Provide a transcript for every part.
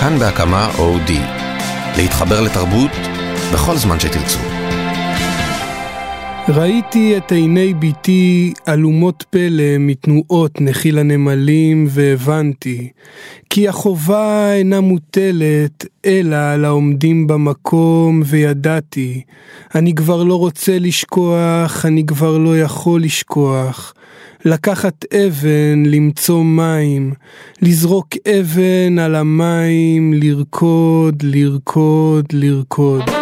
כאן בהקמה אודי. להתחבר לתרבות בכל זמן שתרצו. ראיתי את עיני בתי אלומות פלא מתנועות נחיל הנמלים והבנתי כי החובה אינה מוטלת אלא על העומדים במקום וידעתי אני כבר לא רוצה לשכוח, אני כבר לא יכול לשכוח לקחת אבן, למצוא מים, לזרוק אבן על המים, לרקוד, לרקוד, לרקוד.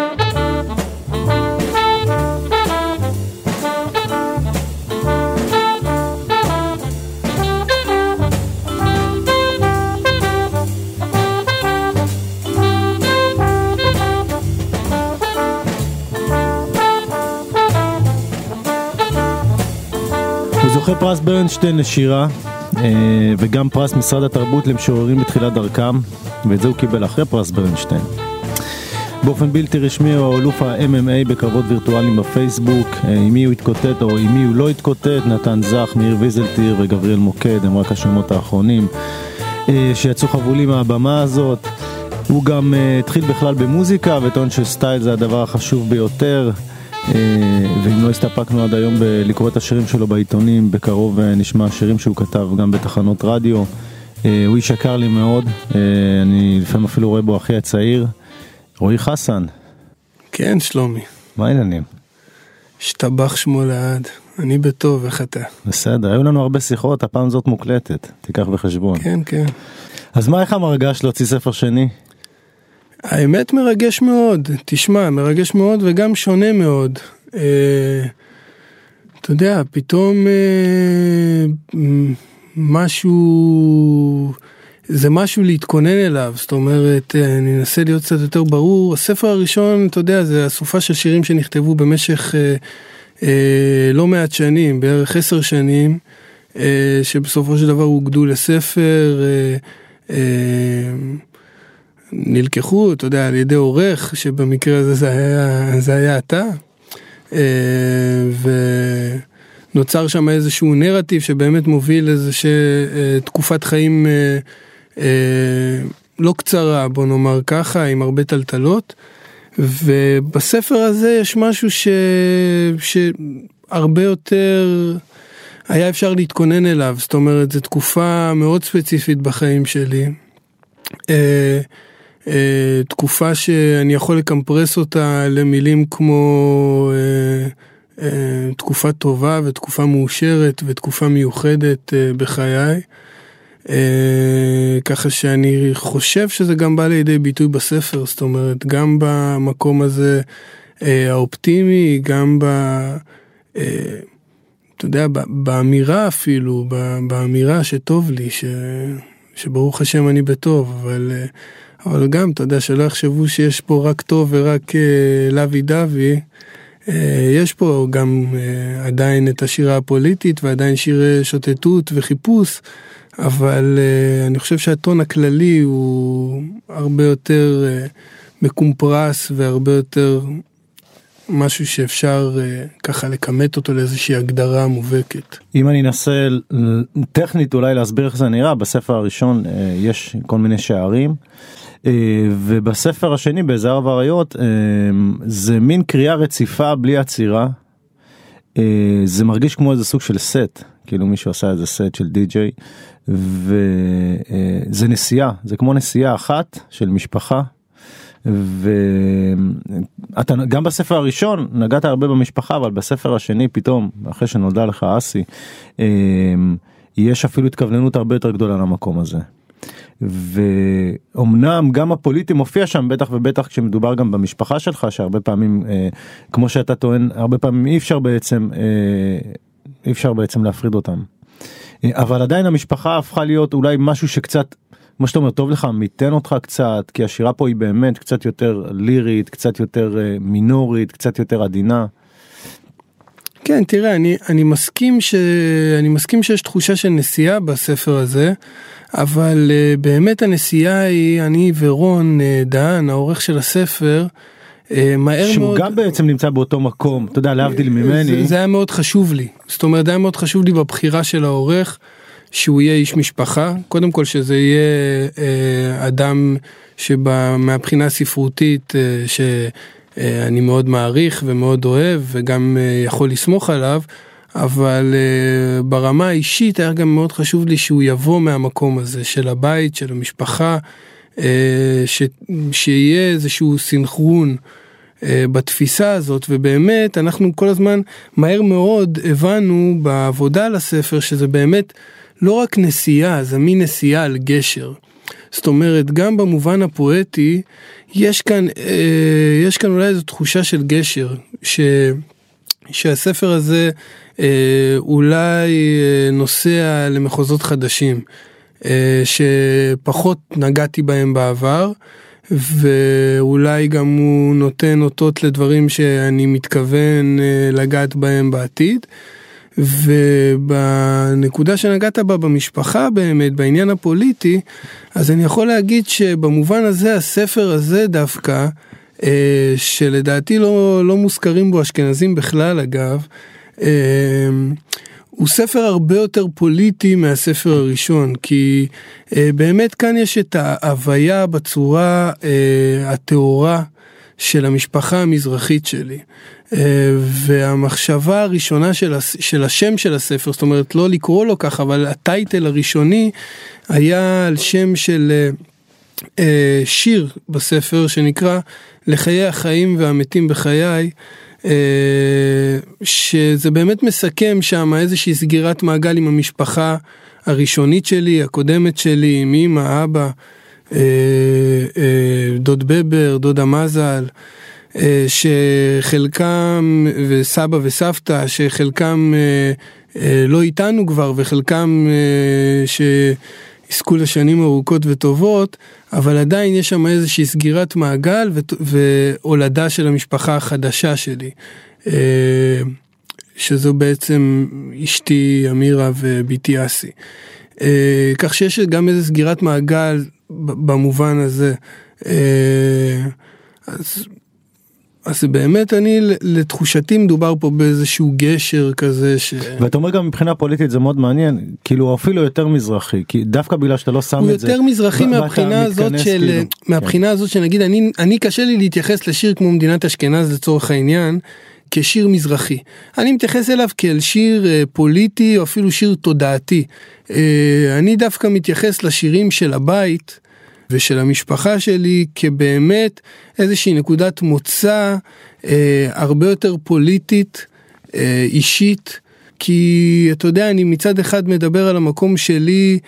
זוכה פרס ברנשטיין לשירה אה, וגם פרס משרד התרבות למשוררים בתחילת דרכם ואת זה הוא קיבל אחרי פרס ברנשטיין. באופן בלתי רשמי הוא אלוף ה-MMA בקרבות וירטואליים בפייסבוק, אה, עם מי הוא התקוטט או עם מי הוא לא התקוטט, נתן זך, מאיר ויזלטיר וגבריאל מוקד, הם רק השמות האחרונים אה, שיצאו חבולים מהבמה הזאת. הוא גם התחיל בכלל במוזיקה וטוען שסטייל זה הדבר החשוב ביותר. ואם לא הסתפקנו עד היום בלקרוא את השירים שלו בעיתונים, בקרוב נשמע שירים שהוא כתב גם בתחנות רדיו. הוא איש יקר לי מאוד, אני לפעמים אפילו רואה בו אחי הצעיר. רועי חסן. כן, שלומי. מה העניינים? השתבח שמו לעד. אני בטוב, איך אתה? בסדר, היו לנו הרבה שיחות, הפעם זאת מוקלטת, תיקח בחשבון. כן, כן. אז מה איך המרגש להוציא ספר שני? האמת מרגש מאוד, תשמע, מרגש מאוד וגם שונה מאוד. אה, אתה יודע, פתאום אה, משהו, זה משהו להתכונן אליו, זאת אומרת, אה, אני אנסה להיות קצת יותר ברור. הספר הראשון, אתה יודע, זה אסופה של שירים שנכתבו במשך לא מעט שנים, בערך עשר שנים, שבסופו של דבר הוגדו לספר. אה, נלקחו, אתה יודע, על ידי עורך, שבמקרה הזה זה היה, זה היה אתה, ונוצר שם איזשהו נרטיב שבאמת מוביל איזושהי תקופת חיים לא קצרה, בוא נאמר ככה, עם הרבה טלטלות. ובספר הזה יש משהו ש... שהרבה יותר היה אפשר להתכונן אליו, זאת אומרת, זו תקופה מאוד ספציפית בחיים שלי. אה, תקופה שאני יכול לקמפרס אותה למילים כמו אה, אה, תקופה טובה ותקופה מאושרת ותקופה מיוחדת בחיי. ככה שאני חושב שזה גם בא לידי ביטוי בספר, זאת אומרת, גם במקום הזה האופטימי, גם ב... אתה יודע, באמירה אפילו, באמירה שטוב לי, ש... שברוך השם אני בטוב, אבל אבל גם, אתה יודע, שלא יחשבו שיש פה רק טוב ורק אה, לוי דווי. אה, יש פה גם אה, עדיין את השירה הפוליטית ועדיין שירי שוטטות וחיפוש, אבל אה, אני חושב שהטון הכללי הוא הרבה יותר אה, מקומפרס והרבה יותר משהו שאפשר אה, ככה לכמת אותו לאיזושהי הגדרה מובהקת. אם אני אנסה טכנית אולי להסביר איך זה נראה, בספר הראשון אה, יש כל מיני שערים. אה, ובספר השני בזהר ואריות אה, זה מין קריאה רציפה בלי עצירה. אה, זה מרגיש כמו איזה סוג של סט כאילו מישהו עשה איזה סט של די.ג'יי וזה נסיעה זה כמו נסיעה אחת של משפחה. ואתה גם בספר הראשון נגעת הרבה במשפחה אבל בספר השני פתאום אחרי שנולדה לך אסי יש אפילו התכווננות הרבה יותר גדולה למקום הזה. ואומנם גם הפוליטי מופיע שם בטח ובטח כשמדובר גם במשפחה שלך שהרבה פעמים אה, כמו שאתה טוען הרבה פעמים אי אפשר בעצם אה, אי אפשר בעצם להפריד אותם. אה, אבל עדיין המשפחה הפכה להיות אולי משהו שקצת כמו שאתה אומר טוב לך מיתן אותך קצת כי השירה פה היא באמת קצת יותר לירית קצת יותר אה, מינורית קצת יותר עדינה. כן תראה אני אני מסכים שאני מסכים שיש תחושה של נסיעה בספר הזה. אבל uh, באמת הנסיעה היא, אני ורון uh, דהן, העורך של הספר, uh, מהר שהוא מאוד... שהוא גם בעצם נמצא באותו מקום, אתה יודע, להבדיל ממני. זה, זה היה מאוד חשוב לי. זאת אומרת, זה היה מאוד חשוב לי בבחירה של העורך. שהוא יהיה איש משפחה, קודם כל שזה יהיה אה, אדם שמהבחינה הספרותית אה, שאני מאוד מעריך ומאוד אוהב וגם אה, יכול לסמוך עליו, אבל uh, ברמה האישית היה גם מאוד חשוב לי שהוא יבוא מהמקום הזה של הבית, של המשפחה, uh, ש, שיהיה איזשהו סינכרון uh, בתפיסה הזאת, ובאמת אנחנו כל הזמן מהר מאוד הבנו בעבודה על הספר שזה באמת לא רק נסיעה, זה מין נסיעה על גשר. זאת אומרת, גם במובן הפואטי, יש כאן, אה, יש כאן אולי איזו תחושה של גשר, ש, שהספר הזה אולי אה, נוסע למחוזות חדשים, אה, שפחות נגעתי בהם בעבר, ואולי גם הוא נותן אותות לדברים שאני מתכוון לגעת בהם בעתיד. ובנקודה שנגעת בה במשפחה באמת, בעניין הפוליטי, אז אני יכול להגיד שבמובן הזה הספר הזה דווקא, שלדעתי לא, לא מוזכרים בו אשכנזים בכלל אגב, הוא ספר הרבה יותר פוליטי מהספר הראשון, כי אה, באמת כאן יש את ההוויה בצורה אה, הטהורה של המשפחה המזרחית שלי. אה, והמחשבה הראשונה של, של השם של הספר, זאת אומרת לא לקרוא לו ככה, אבל הטייטל הראשוני היה על שם של שיר בספר שנקרא לחיי החיים והמתים בחיי. אה, שזה באמת מסכם שם איזושהי סגירת מעגל עם המשפחה הראשונית שלי, הקודמת שלי, עם אמא, אבא, אה, אה, דוד בבר, דודה מזל. שחלקם, וסבא וסבתא, שחלקם לא איתנו כבר, וחלקם שיזכו לשנים ארוכות וטובות, אבל עדיין יש שם איזושהי סגירת מעגל והולדה של המשפחה החדשה שלי. אה, שזו בעצם אשתי אמירה ובתי אסי. אה, כך שיש גם איזו סגירת מעגל במובן הזה. אה, אז אז באמת אני לתחושתי מדובר פה באיזשהו גשר כזה ש... ואתה אומר גם מבחינה פוליטית זה מאוד מעניין כאילו אפילו יותר מזרחי כי דווקא בגלל שאתה לא שם את זה. הוא יותר מזרחי מהבחינה הזאת של כאילו, מהבחינה כן. הזאת שנגיד אני אני קשה לי להתייחס לשיר כמו מדינת אשכנז לצורך העניין. כשיר מזרחי. אני מתייחס אליו כאל שיר אה, פוליטי או אפילו שיר תודעתי. אה, אני דווקא מתייחס לשירים של הבית. ושל המשפחה שלי כבאמת איזושהי נקודת מוצא אה, הרבה יותר פוליטית, אה, אישית, כי אתה יודע, אני מצד אחד מדבר על המקום שלי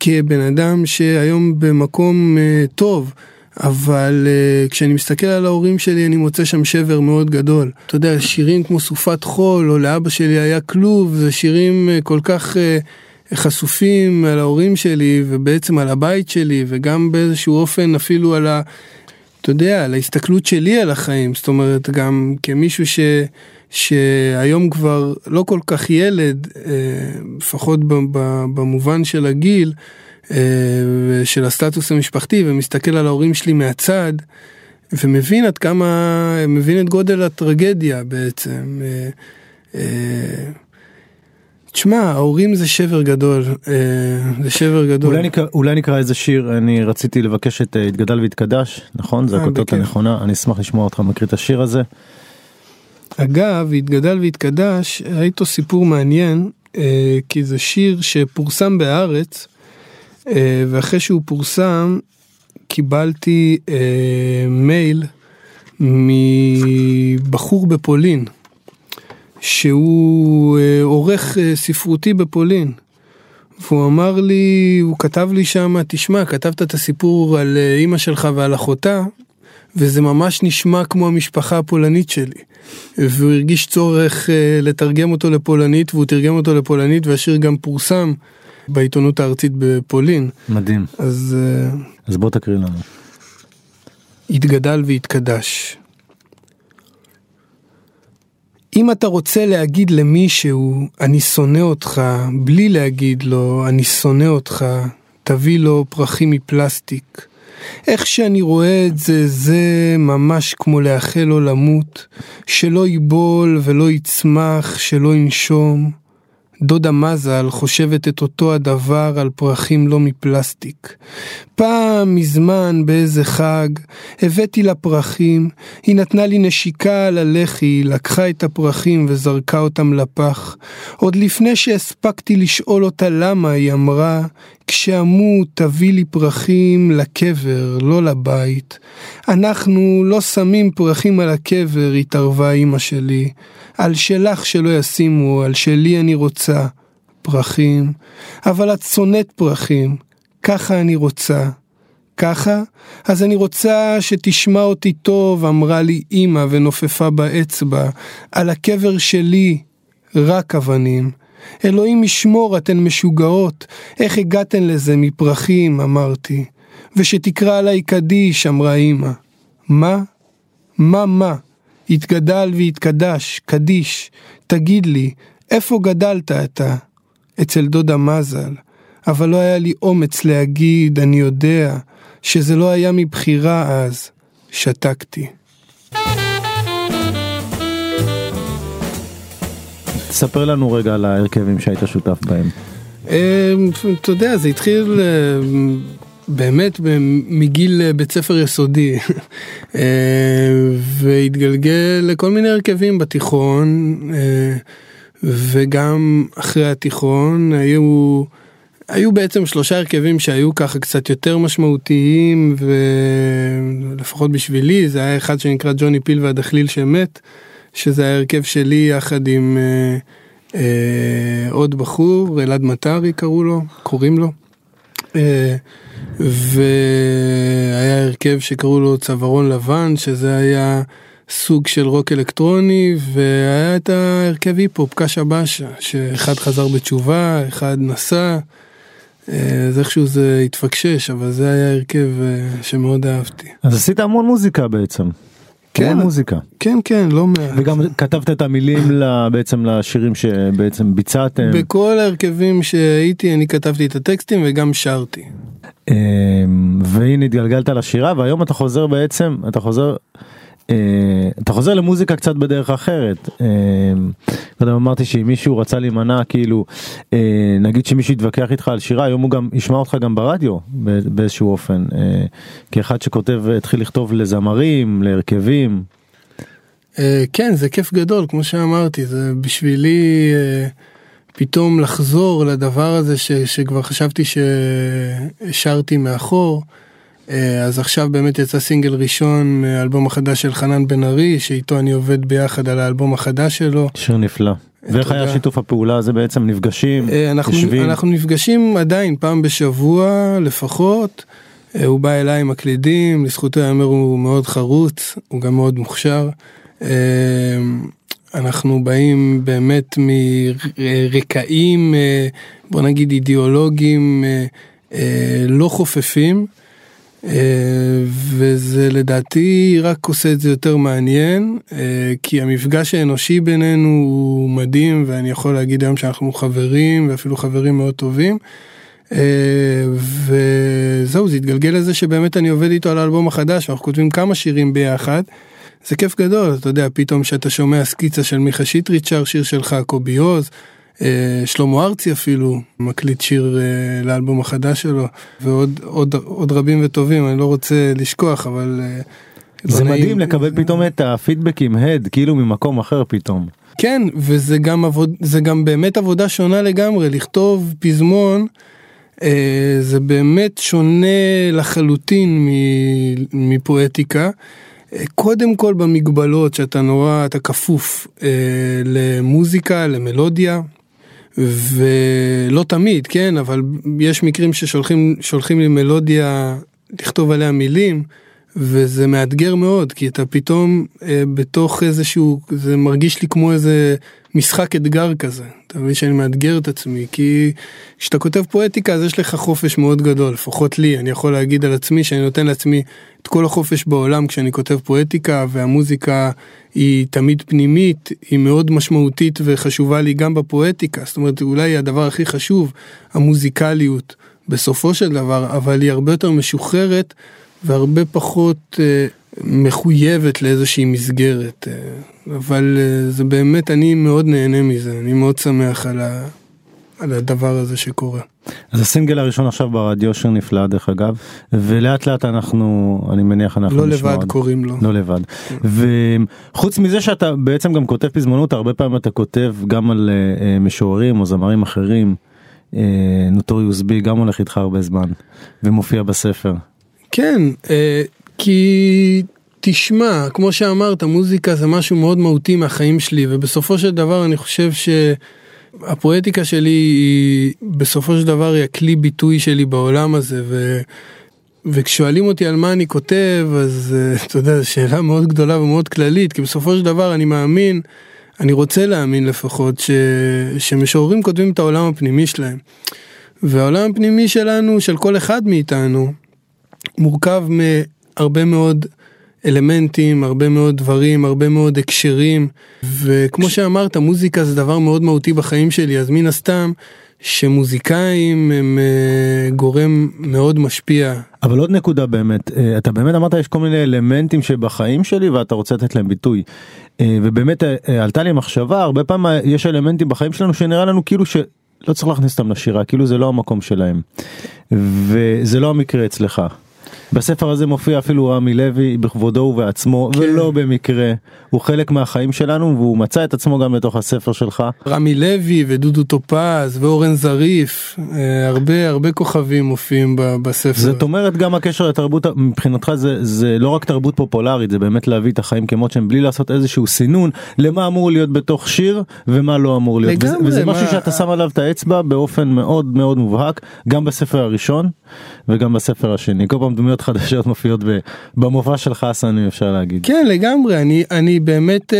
כבן אדם שהיום במקום אה, טוב. אבל uh, כשאני מסתכל על ההורים שלי אני מוצא שם שבר מאוד גדול. אתה יודע, שירים כמו סופת חול, או לאבא שלי היה כלוב, זה שירים uh, כל כך uh, חשופים על ההורים שלי ובעצם על הבית שלי וגם באיזשהו אופן אפילו על ה... אתה יודע, על ההסתכלות שלי על החיים, זאת אומרת גם כמישהו ש... שהיום כבר לא כל כך ילד, אה, לפחות במובן של הגיל, אה, של הסטטוס המשפחתי, ומסתכל על ההורים שלי מהצד, ומבין עד כמה, מבין את גודל הטרגדיה בעצם. תשמע, ההורים זה שבר גדול, אה, זה שבר גדול. אולי נקרא, אולי נקרא איזה שיר, אני רציתי לבקש את אה, התגדל והתקדש, נכון? זה אה, הכותרת הנכונה, אני אשמח לשמוע אותך מקריא את השיר הזה. אגב, התגדל והתקדש, היה איתו סיפור מעניין, כי זה שיר שפורסם בהארץ, ואחרי שהוא פורסם, קיבלתי מייל מבחור בפולין. שהוא אה, עורך אה, ספרותי בפולין. והוא אמר לי, הוא כתב לי שם, תשמע, כתבת את הסיפור על אה, אימא שלך ועל אחותה, וזה ממש נשמע כמו המשפחה הפולנית שלי. והוא הרגיש צורך לתרגם אותו לפולנית, והוא תרגם אותו לפולנית, והשיר גם פורסם בעיתונות הארצית בפולין. מדהים. אז... אז בוא תקריא לנו. התגדל והתקדש. אם אתה רוצה להגיד למישהו, אני שונא אותך, בלי להגיד לו, אני שונא אותך, תביא לו פרחים מפלסטיק. איך שאני רואה את זה, זה ממש כמו לאחל לו למות, שלא ייבול ולא יצמח, שלא ינשום. דודה מזל חושבת את אותו הדבר על פרחים לא מפלסטיק. פעם מזמן באיזה חג הבאתי לה פרחים, היא נתנה לי נשיקה על הלחי, לקחה את הפרחים וזרקה אותם לפח. עוד לפני שהספקתי לשאול אותה למה, היא אמרה, כשאמות תביא לי פרחים לקבר, לא לבית. אנחנו לא שמים פרחים על הקבר, התערבה אמא שלי. על שלך שלא ישימו, על שלי אני רוצה פרחים, אבל את שונאת פרחים, ככה אני רוצה. ככה? אז אני רוצה שתשמע אותי טוב, אמרה לי אמא ונופפה באצבע, על הקבר שלי, רק אבנים. אלוהים ישמור, אתן משוגעות, איך הגעתן לזה מפרחים, אמרתי. ושתקרא עליי קדיש, אמרה אמא. מה? מה מה? יתגדל ויתקדש, קדיש, תגיד לי, איפה גדלת אתה? אצל דודה מזל. אבל לא היה לי אומץ להגיד, אני יודע, שזה לא היה מבחירה אז. שתקתי. ספר לנו רגע על ההרכבים שהיית שותף בהם. אמ, אתה יודע, זה התחיל אמ, באמת מגיל אה, בית ספר יסודי אה, והתגלגל לכל מיני הרכבים בתיכון אה, וגם אחרי התיכון היו היו בעצם שלושה הרכבים שהיו ככה קצת יותר משמעותיים ולפחות בשבילי זה היה אחד שנקרא ג'וני פיל והדחליל שמת שזה היה הרכב שלי יחד עם אה, אה, עוד בחור אלעד מטרי קראו לו קוראים לו. אה, והיה הרכב שקראו לו צווארון לבן, שזה היה סוג של רוק אלקטרוני, והיה את ההרכב היפ-הופ, קאשה באשה, שאחד חזר בתשובה, אחד נסע, אה, אז איכשהו זה התפקשש, אבל זה היה הרכב אה, שמאוד אהבתי. אז עשית המון מוזיקה בעצם. כן, מוזיקה. כן, כן, לא מעט. וגם כתבת את המילים בעצם לשירים שבעצם ביצעתם. בכל ההרכבים שהייתי אני כתבתי את הטקסטים וגם שרתי. אמ, והנה התגלגלת לשירה והיום אתה חוזר בעצם אתה חוזר. אה, אתה חוזר למוזיקה קצת בדרך אחרת. אמ, קודם אמרתי שאם מישהו רצה להימנע כאילו אה, נגיד שמישהו יתווכח איתך על שירה היום הוא גם ישמע אותך גם ברדיו באיזשהו אופן אה, כאחד שכותב התחיל לכתוב לזמרים להרכבים. כן זה כיף גדול כמו שאמרתי זה בשבילי. פתאום לחזור לדבר הזה שכבר חשבתי שהשארתי מאחור. אה, אז עכשיו באמת יצא סינגל ראשון מהאלבום החדש של חנן בן ארי, שאיתו אני עובד ביחד על האלבום החדש שלו. שיר נפלא. ואיך היה שיתוף הפעולה הזה בעצם נפגשים, אה, אנחנו, יושבים? אנחנו נפגשים עדיין פעם בשבוע לפחות. אה, הוא בא אליי עם הקלידים, לזכותו יאמר הוא מאוד חרוץ, הוא גם מאוד מוכשר. אנחנו באים באמת מרקעים, אה, בוא נגיד אידיאולוגיים אה, אה, לא חופפים, וזה לדעתי רק עושה את זה יותר מעניין, כי המפגש האנושי בינינו הוא מדהים, ואני יכול להגיד היום שאנחנו חברים, ואפילו חברים מאוד טובים. וזהו, זה התגלגל לזה שבאמת אני עובד איתו על האלבום החדש, ואנחנו כותבים כמה שירים ביחד. זה כיף גדול, אתה יודע, פתאום שאתה שומע סקיצה של מיכה שטרית שר שיר שלך, קובי עוז, אה, שלמה ארצי אפילו, מקליט שיר אה, לאלבום החדש שלו, ועוד עוד, עוד רבים וטובים, אני לא רוצה לשכוח, אבל... אה, זה לא מדהים לקבל פתאום את הפידבקים, הד, כאילו ממקום אחר פתאום. כן, וזה גם, עבוד, זה גם באמת עבודה שונה לגמרי, לכתוב פזמון. אה, זה באמת שונה לחלוטין מפואטיקה. קודם כל במגבלות שאתה נורא, אתה כפוף אה, למוזיקה, למלודיה, ולא תמיד, כן, אבל יש מקרים ששולחים לי מלודיה לכתוב עליה מילים, וזה מאתגר מאוד, כי אתה פתאום אה, בתוך איזשהו, זה מרגיש לי כמו איזה משחק אתגר כזה. אתה מבין שאני מאתגר את עצמי, כי כשאתה כותב פואטיקה אז יש לך חופש מאוד גדול, לפחות לי, אני יכול להגיד על עצמי שאני נותן לעצמי את כל החופש בעולם כשאני כותב פואטיקה, והמוזיקה היא תמיד פנימית, היא מאוד משמעותית וחשובה לי גם בפואטיקה, זאת אומרת אולי הדבר הכי חשוב, המוזיקליות בסופו של דבר, אבל היא הרבה יותר משוחררת והרבה פחות אה, מחויבת לאיזושהי מסגרת. אה, אבל אה, זה באמת, אני מאוד נהנה מזה, אני מאוד שמח על, ה, על הדבר הזה שקורה. אז הסינגל הראשון עכשיו ברדיו שיר נפלא דרך אגב ולאט לאט אנחנו אני מניח אנחנו לא לבד עוד. קוראים לו לא לבד וחוץ מזה שאתה בעצם גם כותב פזמונות הרבה פעמים אתה כותב גם על uh, משוררים או זמרים אחרים uh, נוטוריוס בי גם הולך איתך הרבה זמן ומופיע בספר. כן uh, כי תשמע כמו שאמרת מוזיקה זה משהו מאוד מהותי מהחיים שלי ובסופו של דבר אני חושב ש... הפואטיקה שלי היא בסופו של דבר היא הכלי ביטוי שלי בעולם הזה ו... וכששואלים אותי על מה אני כותב אז אתה יודע זו שאלה מאוד גדולה ומאוד כללית כי בסופו של דבר אני מאמין אני רוצה להאמין לפחות ש... שמשוררים כותבים את העולם הפנימי שלהם. והעולם הפנימי שלנו של כל אחד מאיתנו מורכב מהרבה מאוד אלמנטים, הרבה מאוד דברים, הרבה מאוד הקשרים, וכמו שאמרת, מוזיקה זה דבר מאוד מהותי בחיים שלי, אז מן הסתם שמוזיקאים הם uh, גורם מאוד משפיע. אבל עוד נקודה באמת, uh, אתה באמת אמרת יש כל מיני אלמנטים שבחיים שלי ואתה רוצה לתת להם ביטוי. Uh, ובאמת עלתה לי מחשבה, הרבה פעמים יש אלמנטים בחיים שלנו שנראה לנו כאילו ש... לא צריך להכניס אותם לשירה, כאילו זה לא המקום שלהם. וזה לא המקרה אצלך. בספר הזה מופיע אפילו רמי לוי בכבודו ובעצמו כן. ולא במקרה הוא חלק מהחיים שלנו והוא מצא את עצמו גם לתוך הספר שלך. רמי לוי ודודו טופז ואורן זריף אה, הרבה הרבה כוכבים מופיעים בספר. זאת אומרת גם הקשר לתרבות מבחינתך זה זה לא רק תרבות פופולרית זה באמת להביא את החיים כמות שהם בלי לעשות איזשהו סינון למה אמור להיות בתוך שיר ומה לא אמור להיות. לגמרי, וזה, וזה מה... משהו שאתה שם עליו את האצבע באופן מאוד מאוד מובהק גם בספר הראשון וגם בספר השני כל פעם דמויות חדשות מופיעות במופע של חסן אפשר להגיד. כן לגמרי. אני אני באמת uh,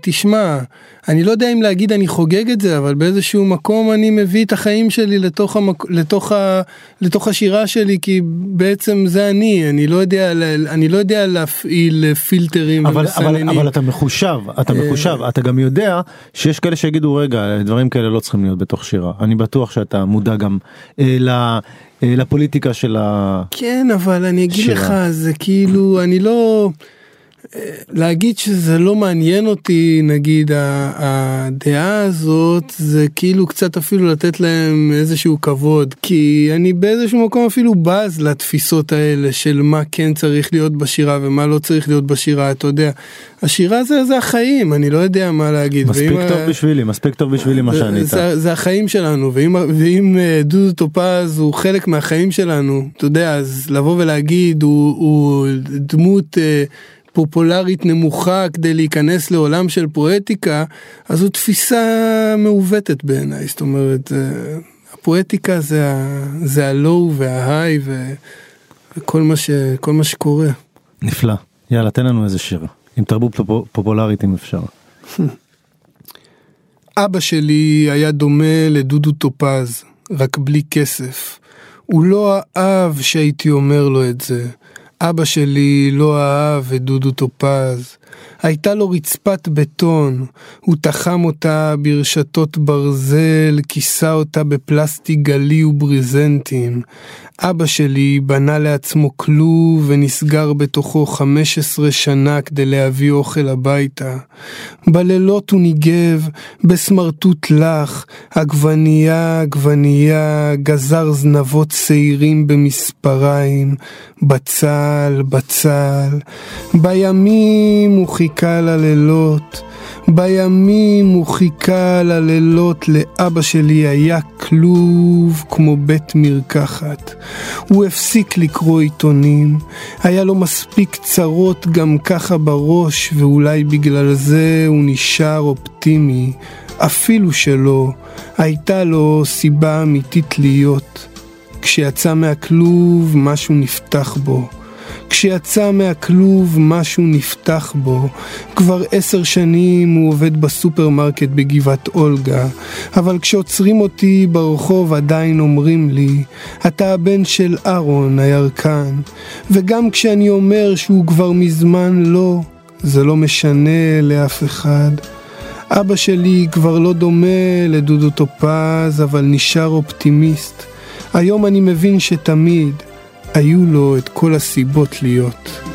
תשמע אני לא יודע אם להגיד אני חוגג את זה אבל באיזשהו מקום אני מביא את החיים שלי לתוך המק... לתוך ה... לתוך השירה שלי כי בעצם זה אני. אני לא יודע אני לא יודע להפעיל פילטרים אבל אבל אבל אתה מחושב אתה אה, מחושב. אתה גם יודע שיש כאלה שיגידו רגע דברים כאלה לא צריכים להיות בתוך שירה. אני בטוח שאתה מודע גם אה, ל... אה, לפוליטיקה של ה... כן, אבל אני אגיד שירה. לך, זה כאילו, אני לא... להגיד שזה לא מעניין אותי נגיד הדעה הזאת זה כאילו קצת אפילו לתת להם איזשהו כבוד כי אני באיזשהו מקום אפילו בז לתפיסות האלה של מה כן צריך להיות בשירה ומה לא צריך להיות בשירה אתה יודע השירה זה זה החיים אני לא יודע מה להגיד. מספיק טוב ה... בשבילי מספיק טוב בשבילי מה שענית. זה, זה החיים שלנו ואם, ואם אה, דודו טופז הוא חלק מהחיים שלנו אתה יודע אז לבוא ולהגיד הוא, הוא דמות. פופולרית נמוכה כדי להיכנס לעולם של פואטיקה, אז זו תפיסה מעוותת בעיניי, זאת אומרת, אה, הפואטיקה זה, ה, זה הלואו וההיי וכל מה, ש, מה שקורה. נפלא. יאללה, תן לנו איזה שיר, עם תרבות פופולרית אם אפשר. אבא שלי היה דומה לדודו טופז, רק בלי כסף. הוא לא אהב שהייתי אומר לו את זה. אבא שלי לא אהב את דודו טופז. הייתה לו רצפת בטון, הוא תחם אותה ברשתות ברזל, כיסה אותה בפלסטיק גלי וברזנטים. אבא שלי בנה לעצמו כלוב ונסגר בתוכו 15 שנה כדי להביא אוכל הביתה. בלילות הוא ניגב, בסמרטוט לח, עגבנייה, עגבנייה, גזר זנבות שעירים במספריים, בצל, בצל. בימים הוא חיכה ללילות. בימים הוא חיכה ללילות, לאבא שלי היה כלוב כמו בית מרקחת. הוא הפסיק לקרוא עיתונים, היה לו מספיק צרות גם ככה בראש, ואולי בגלל זה הוא נשאר אופטימי, אפילו שלא, הייתה לו סיבה אמיתית להיות. כשיצא מהכלוב משהו נפתח בו. כשיצא מהכלוב משהו נפתח בו. כבר עשר שנים הוא עובד בסופרמרקט בגבעת אולגה, אבל כשעוצרים אותי ברחוב עדיין אומרים לי, אתה הבן של אהרון הירקן. וגם כשאני אומר שהוא כבר מזמן לא, זה לא משנה לאף אחד. אבא שלי כבר לא דומה לדודו טופז, אבל נשאר אופטימיסט. היום אני מבין שתמיד, היו לו את כל הסיבות להיות.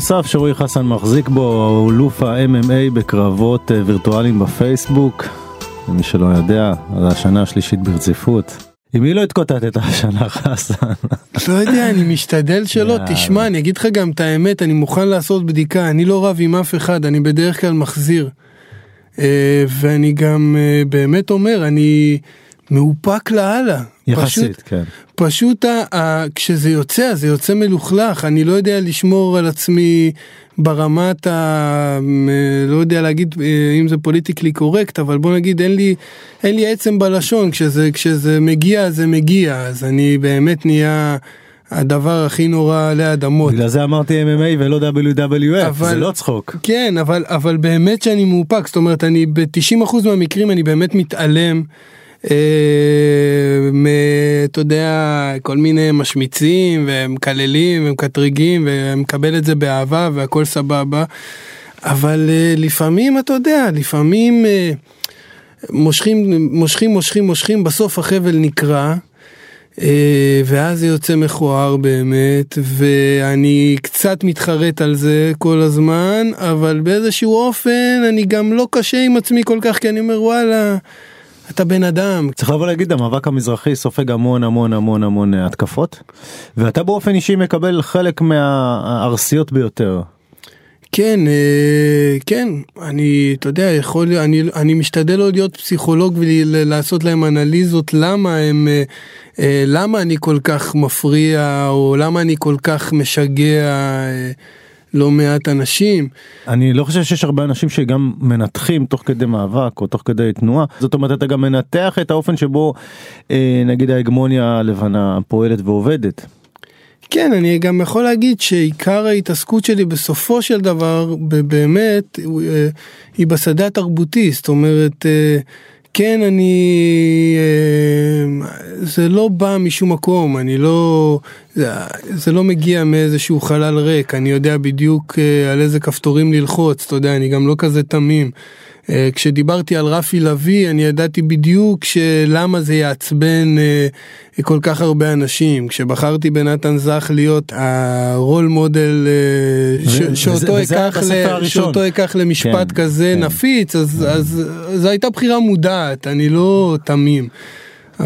נוסף שרועי חסן מחזיק בו הוא אלוף ה-MMA בקרבות אה, וירטואליים בפייסבוק. למי שלא יודע, זו השנה השלישית ברציפות. עם מי לא התקוטטת השנה חסן? לא יודע, אני משתדל שלא. תשמע, אני אגיד לך גם את האמת, אני מוכן לעשות בדיקה, אני לא רב עם אף אחד, אני בדרך כלל מחזיר. אה, ואני גם אה, באמת אומר, אני מאופק לאללה. יחסית, פשוט, כן. פשוט ה, ה, כשזה יוצא, זה יוצא מלוכלך, אני לא יודע לשמור על עצמי ברמת ה... לא יודע להגיד אה, אם זה פוליטיקלי קורקט, אבל בוא נגיד אין לי, אין לי עצם בלשון, כשזה, כשזה מגיע זה מגיע, אז אני באמת נהיה... הדבר הכי נורא עלי אדמות. בגלל זה אמרתי MMA ולא WWF, אבל, זה לא צחוק. כן, אבל, אבל באמת שאני מאופק, זאת אומרת, אני ב-90% מהמקרים אני באמת מתעלם. אה, אתה יודע, כל מיני משמיצים ומקללים ומקטרגים ומקבל את זה באהבה והכל סבבה. אבל אה, לפעמים, אתה יודע, לפעמים אה, מושכים, מושכים, מושכים, מושכים, בסוף החבל נקרע. ואז זה יוצא מכוער באמת, ואני קצת מתחרט על זה כל הזמן, אבל באיזשהו אופן אני גם לא קשה עם עצמי כל כך, כי אני אומר וואלה, אתה בן אדם. צריך לבוא להגיד המאבק המזרחי סופג המון המון המון המון אה, התקפות ואתה באופן אישי מקבל חלק מהארסיות ביותר. כן, אה, כן, אני, אתה יודע, יכול, אני, אני משתדל עוד להיות פסיכולוג ולעשות להם אנליזות למה הם, אה, למה אני כל כך מפריע, או למה אני כל כך משגע. לא מעט אנשים. אני לא חושב שיש הרבה אנשים שגם מנתחים תוך כדי מאבק או תוך כדי תנועה זאת אומרת אתה גם מנתח את האופן שבו אה, נגיד ההגמוניה הלבנה פועלת ועובדת. כן, אני גם יכול להגיד שעיקר ההתעסקות שלי בסופו של דבר באמת אה, היא בשדה התרבותי, זאת אומרת אה, כן, אני... אה, זה לא בא משום מקום, אני לא... זה, לא מגיע מאיזשהו חלל ריק, אני יודע בדיוק אה, על איזה כפתורים ללחוץ, אתה יודע, אני גם לא כזה תמים. אה, כשדיברתי על רפי לביא, אני ידעתי בדיוק למה זה יעצבן כל כך הרבה אנשים. כשבחרתי בנתן זך להיות הרול מודל שאותו אקח למשפט כן, כזה כן. נפיץ, אז, אז זו הייתה בחירה מודעת, אני לא תמים.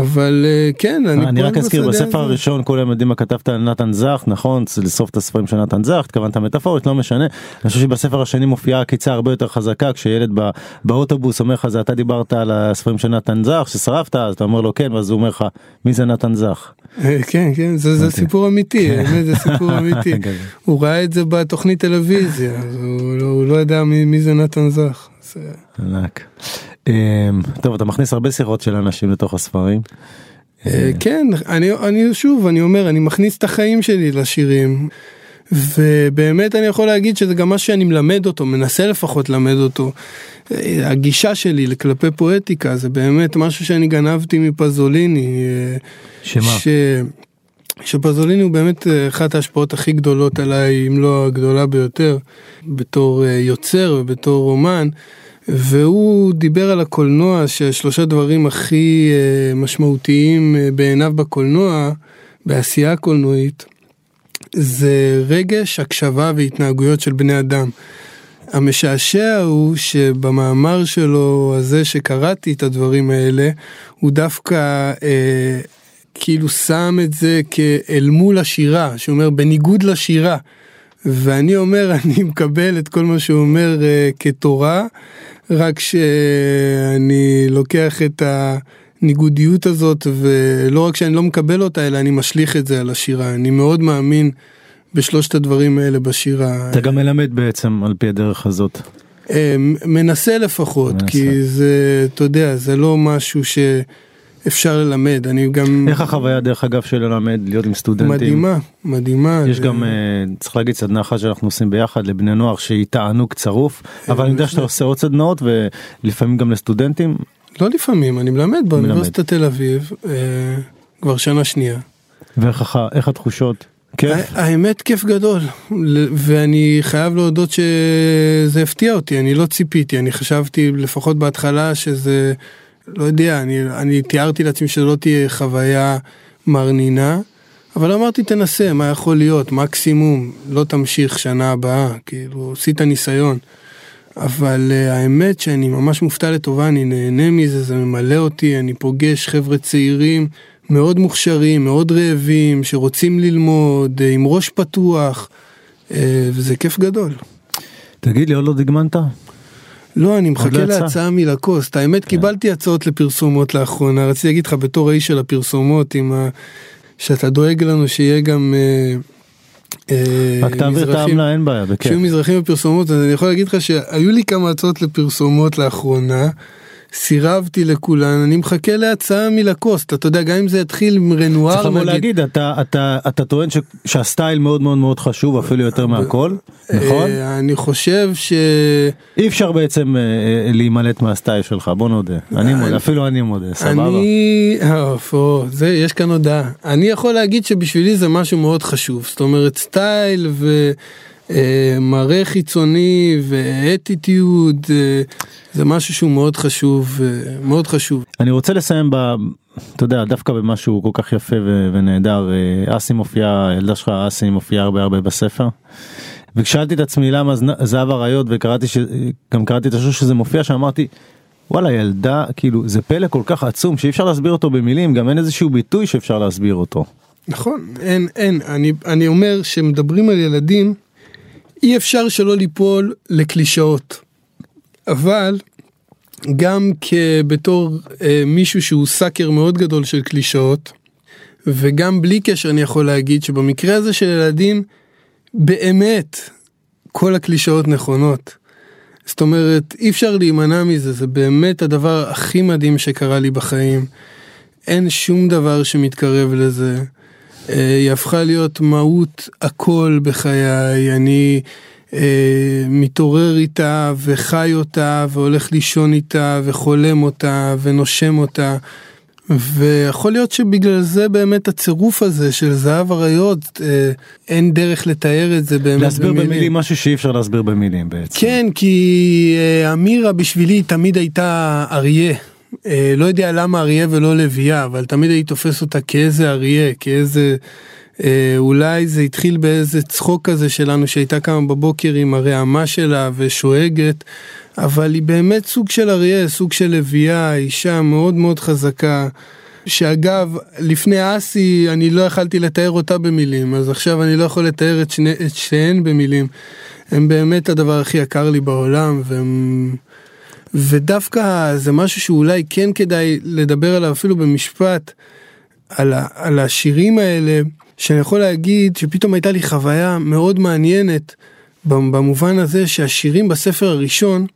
אבל אה, כן, אני, אני רק אזכיר בספר הראשון כולם יודעים מה כתבת על נתן זך, נכון? לסוף את הספרים של נתן זך, התכוונת מטאפורית, לא משנה. אני חושב שבספר השני מופיעה עקיצה הרבה יותר חזקה, כשילד בא, באוטובוס אומר לך, זה אתה דיברת על הספרים של נתן זך, ששרפת, אז אתה אומר לו כן, ואז הוא אומר לך, מי זה נתן זך? אה, כן, כן, זה, זה סיפור אמיתי, כן. זה סיפור אמיתי. כן. הוא ראה את זה בתוכנית טלוויזיה, הוא לא, הוא לא ידע מי, מי זה נתן זך. ענק. אמ, טוב אתה מכניס הרבה שיחות של אנשים לתוך הספרים. אה, אה, כן אני אני שוב אני אומר אני מכניס את החיים שלי לשירים. ובאמת אני יכול להגיד שזה גם מה שאני מלמד אותו מנסה לפחות ללמד אותו. אה, הגישה שלי כלפי פואטיקה זה באמת משהו שאני גנבתי מפזוליני. שמה? ש... שפזוליני הוא באמת אחת ההשפעות הכי גדולות עליי אם לא הגדולה ביותר בתור יוצר ובתור אומן. והוא דיבר על הקולנוע ששלושה דברים הכי אה, משמעותיים אה, בעיניו בקולנוע בעשייה הקולנועית, זה רגש, הקשבה והתנהגויות של בני אדם. המשעשע הוא שבמאמר שלו הזה שקראתי את הדברים האלה, הוא דווקא אה, כאילו שם את זה כאל מול השירה, שאומר בניגוד לשירה. ואני אומר, אני מקבל את כל מה שהוא אומר אה, כתורה, רק שאני לוקח את הניגודיות הזאת, ולא רק שאני לא מקבל אותה, אלא אני משליך את זה על השירה. אני מאוד מאמין בשלושת הדברים האלה בשירה. אתה גם מלמד בעצם על פי הדרך הזאת. אה, מנסה לפחות, מנסה. כי זה, אתה יודע, זה לא משהו שאפשר ללמד. אני גם... איך החוויה דרך אגב של ללמד להיות עם סטודנטים? מדהימה, מדהימה. יש זה- גם, אה, צריך להגיד, סדנה אחת שאנחנו עושים ביחד לבני נוער שהיא תענוג צרוף, אבל אני יודע שאתה עושה עוד סדנאות ולפעמים גם לסטודנטים. לא לפעמים, אני מלמד באוניברסיטת תל אביב, אה, כבר שנה שנייה. ואיך התחושות? כיף? האמת כיף גדול, ואני חייב להודות שזה הפתיע אותי, אני לא ציפיתי, אני חשבתי לפחות בהתחלה שזה, לא יודע, אני, אני תיארתי לעצמי שזו לא תהיה חוויה מרנינה, אבל אמרתי תנסה, מה יכול להיות, מקסימום, לא תמשיך שנה הבאה, כאילו, עשית ניסיון. אבל uh, האמת שאני ממש מופתע לטובה, אני נהנה מזה, זה ממלא אותי, אני פוגש חבר'ה צעירים מאוד מוכשרים, מאוד רעבים, שרוצים ללמוד, uh, עם ראש פתוח, uh, וזה כיף גדול. תגיד לי, עוד לא דגמנת? לא, אני מחכה לא. להצעה מלקוסט. האמת, קיבלתי הצעות לפרסומות לאחרונה. רציתי להגיד לך, בתור האיש של הפרסומות, עם ה... שאתה דואג לנו שיהיה גם... אה, אה, רק תעביר את העמלה, אין בעיה, בכיף. שיהיו מזרחים בפרסומות, אז אני יכול להגיד לך שהיו לי כמה הצעות לפרסומות לאחרונה. סירבתי לכולן, אני מחכה להצעה מלקוסט, אתה יודע, גם אם זה יתחיל עם רנואר, צריך לבוא נגיד, להגיד, אתה, אתה, אתה טוען ש, שהסטייל מאוד מאוד מאוד חשוב אפילו יותר מהכל, נכון? אה, אני חושב ש... אי אפשר בעצם אה, אה, להימלט מהסטייל שלך, בוא נודה. אני מודה, אפילו אני מודה, סבבה. אני, זה, יש כאן הודעה. אני יכול להגיד שבשבילי זה משהו מאוד חשוב. זאת אומרת, סטייל ומראה חיצוני ואטיטיוד, אה, זה משהו שהוא מאוד חשוב, אה, מאוד חשוב. אני רוצה לסיים ב... אתה יודע, דווקא במשהו כל כך יפה ו- ונהדר, אה, אסי מופיעה, הילדה שלך אסי מופיעה הרבה הרבה בספר. וכשאלתי את עצמי למה זהב אריות וקראתי ש... גם קראתי את השיר שזה מופיע שם אמרתי וואלה ילדה כאילו זה פלא כל כך עצום שאי אפשר להסביר אותו במילים גם אין איזשהו ביטוי שאפשר להסביר אותו. נכון, אין, אין, אני, אני אומר שמדברים על ילדים, אי אפשר שלא ליפול לקלישאות. אבל גם כבתור אה, מישהו שהוא סאקר מאוד גדול של קלישאות, וגם בלי קשר אני יכול להגיד שבמקרה הזה של ילדים, באמת כל הקלישאות נכונות. זאת אומרת, אי אפשר להימנע מזה, זה באמת הדבר הכי מדהים שקרה לי בחיים. אין שום דבר שמתקרב לזה. אה, היא הפכה להיות מהות הכל בחיי, אני אה, מתעורר איתה וחי אותה והולך לישון איתה וחולם אותה ונושם אותה. ויכול להיות שבגלל זה באמת הצירוף הזה של זהב אריות, אה, אין דרך לתאר את זה באמת להסביר במילים משהו שאי אפשר להסביר במילים בעצם. כן, כי אה, אמירה בשבילי תמיד הייתה אריה. אה, לא יודע למה אריה ולא לביאה, אבל תמיד הייתי תופס אותה כאיזה אריה, כאיזה... אה, אולי זה התחיל באיזה צחוק כזה שלנו שהייתה קמה בבוקר עם הרעמה שלה ושואגת, אבל היא באמת סוג של אריה, סוג של לביאה, אישה מאוד מאוד חזקה. שאגב, לפני אסי אני לא יכלתי לתאר אותה במילים, אז עכשיו אני לא יכול לתאר את, שני, את שתיהן במילים. הם באמת הדבר הכי יקר לי בעולם, והם... ודווקא זה משהו שאולי כן כדאי לדבר עליו אפילו במשפט, על, ה, על השירים האלה, שאני יכול להגיד שפתאום הייתה לי חוויה מאוד מעניינת, במובן הזה שהשירים בספר הראשון,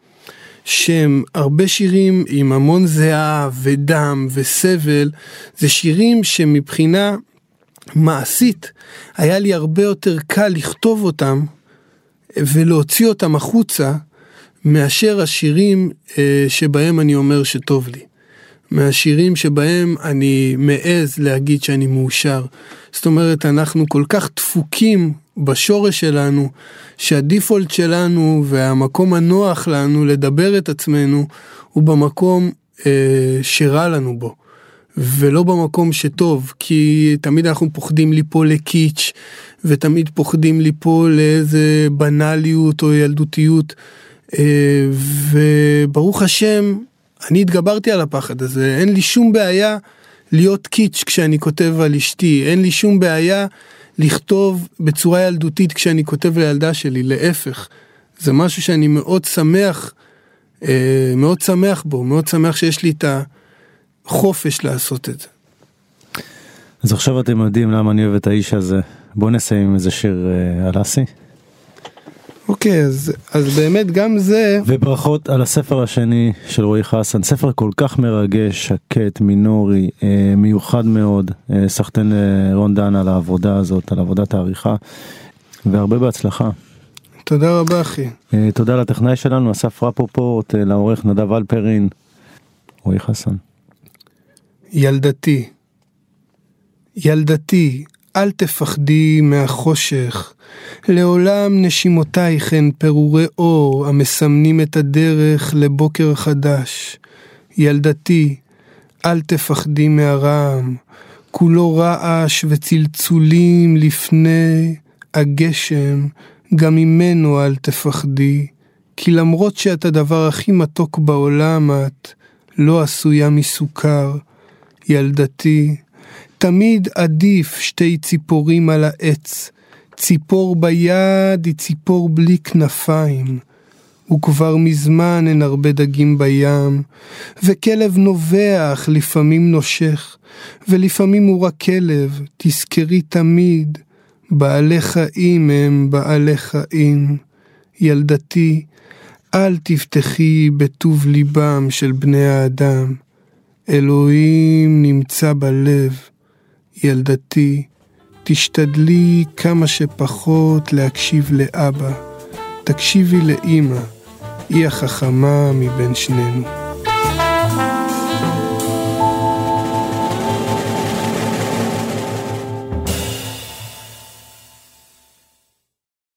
שהם הרבה שירים עם המון זיעה ודם וסבל, זה שירים שמבחינה מעשית היה לי הרבה יותר קל לכתוב אותם ולהוציא אותם החוצה מאשר השירים אה, שבהם אני אומר שטוב לי. מהשירים שבהם אני מעז להגיד שאני מאושר. זאת אומרת, אנחנו כל כך דפוקים בשורש שלנו, שהדיפולט שלנו והמקום הנוח לנו לדבר את עצמנו הוא במקום אה, שרע לנו בו. ולא במקום שטוב, כי תמיד אנחנו פוחדים ליפול לקיץ', ותמיד פוחדים ליפול לאיזה בנאליות או ילדותיות. אה, וברוך השם, אני התגברתי על הפחד הזה, אין לי שום בעיה להיות קיץ' כשאני כותב על אשתי, אין לי שום בעיה לכתוב בצורה ילדותית כשאני כותב לילדה שלי, להפך. זה משהו שאני מאוד שמח, אה, מאוד שמח בו, מאוד שמח שיש לי את החופש לעשות את זה. אז עכשיו אתם יודעים למה אני אוהב את האיש הזה. בואו נסיים עם איזה שיר אה, על אסי. אוקיי, אז, אז באמת גם זה... וברכות על הספר השני של רועי חסן, ספר כל כך מרגש, שקט, מינורי, אה, מיוחד מאוד. אה, סחטיין לרון דן על העבודה הזאת, על עבודת העריכה, והרבה בהצלחה. תודה רבה אחי. אה, תודה לטכנאי שלנו, אסף רפופורט, אה, לעורך נדב אלפרין, רועי חסן. ילדתי, ילדתי, אל תפחדי מהחושך, לעולם נשימותייך הן פירורי אור המסמנים את הדרך לבוקר חדש. ילדתי, אל תפחדי מהרעם, כולו רעש וצלצולים לפני הגשם, גם ממנו אל תפחדי, כי למרות שאת הדבר הכי מתוק בעולם את, לא עשויה מסוכר. ילדתי, תמיד עדיף שתי ציפורים על העץ, ציפור ביד היא ציפור בלי כנפיים. וכבר מזמן אין הרבה דגים בים, וכלב נובח לפעמים נושך, ולפעמים הוא רק כלב, תזכרי תמיד, בעלי חיים הם בעלי חיים. ילדתי, אל תפתחי בטוב ליבם של בני האדם. אלוהים נמצא בלב. ילדתי, תשתדלי כמה שפחות להקשיב לאבא. תקשיבי לאימא, היא החכמה מבין שנינו.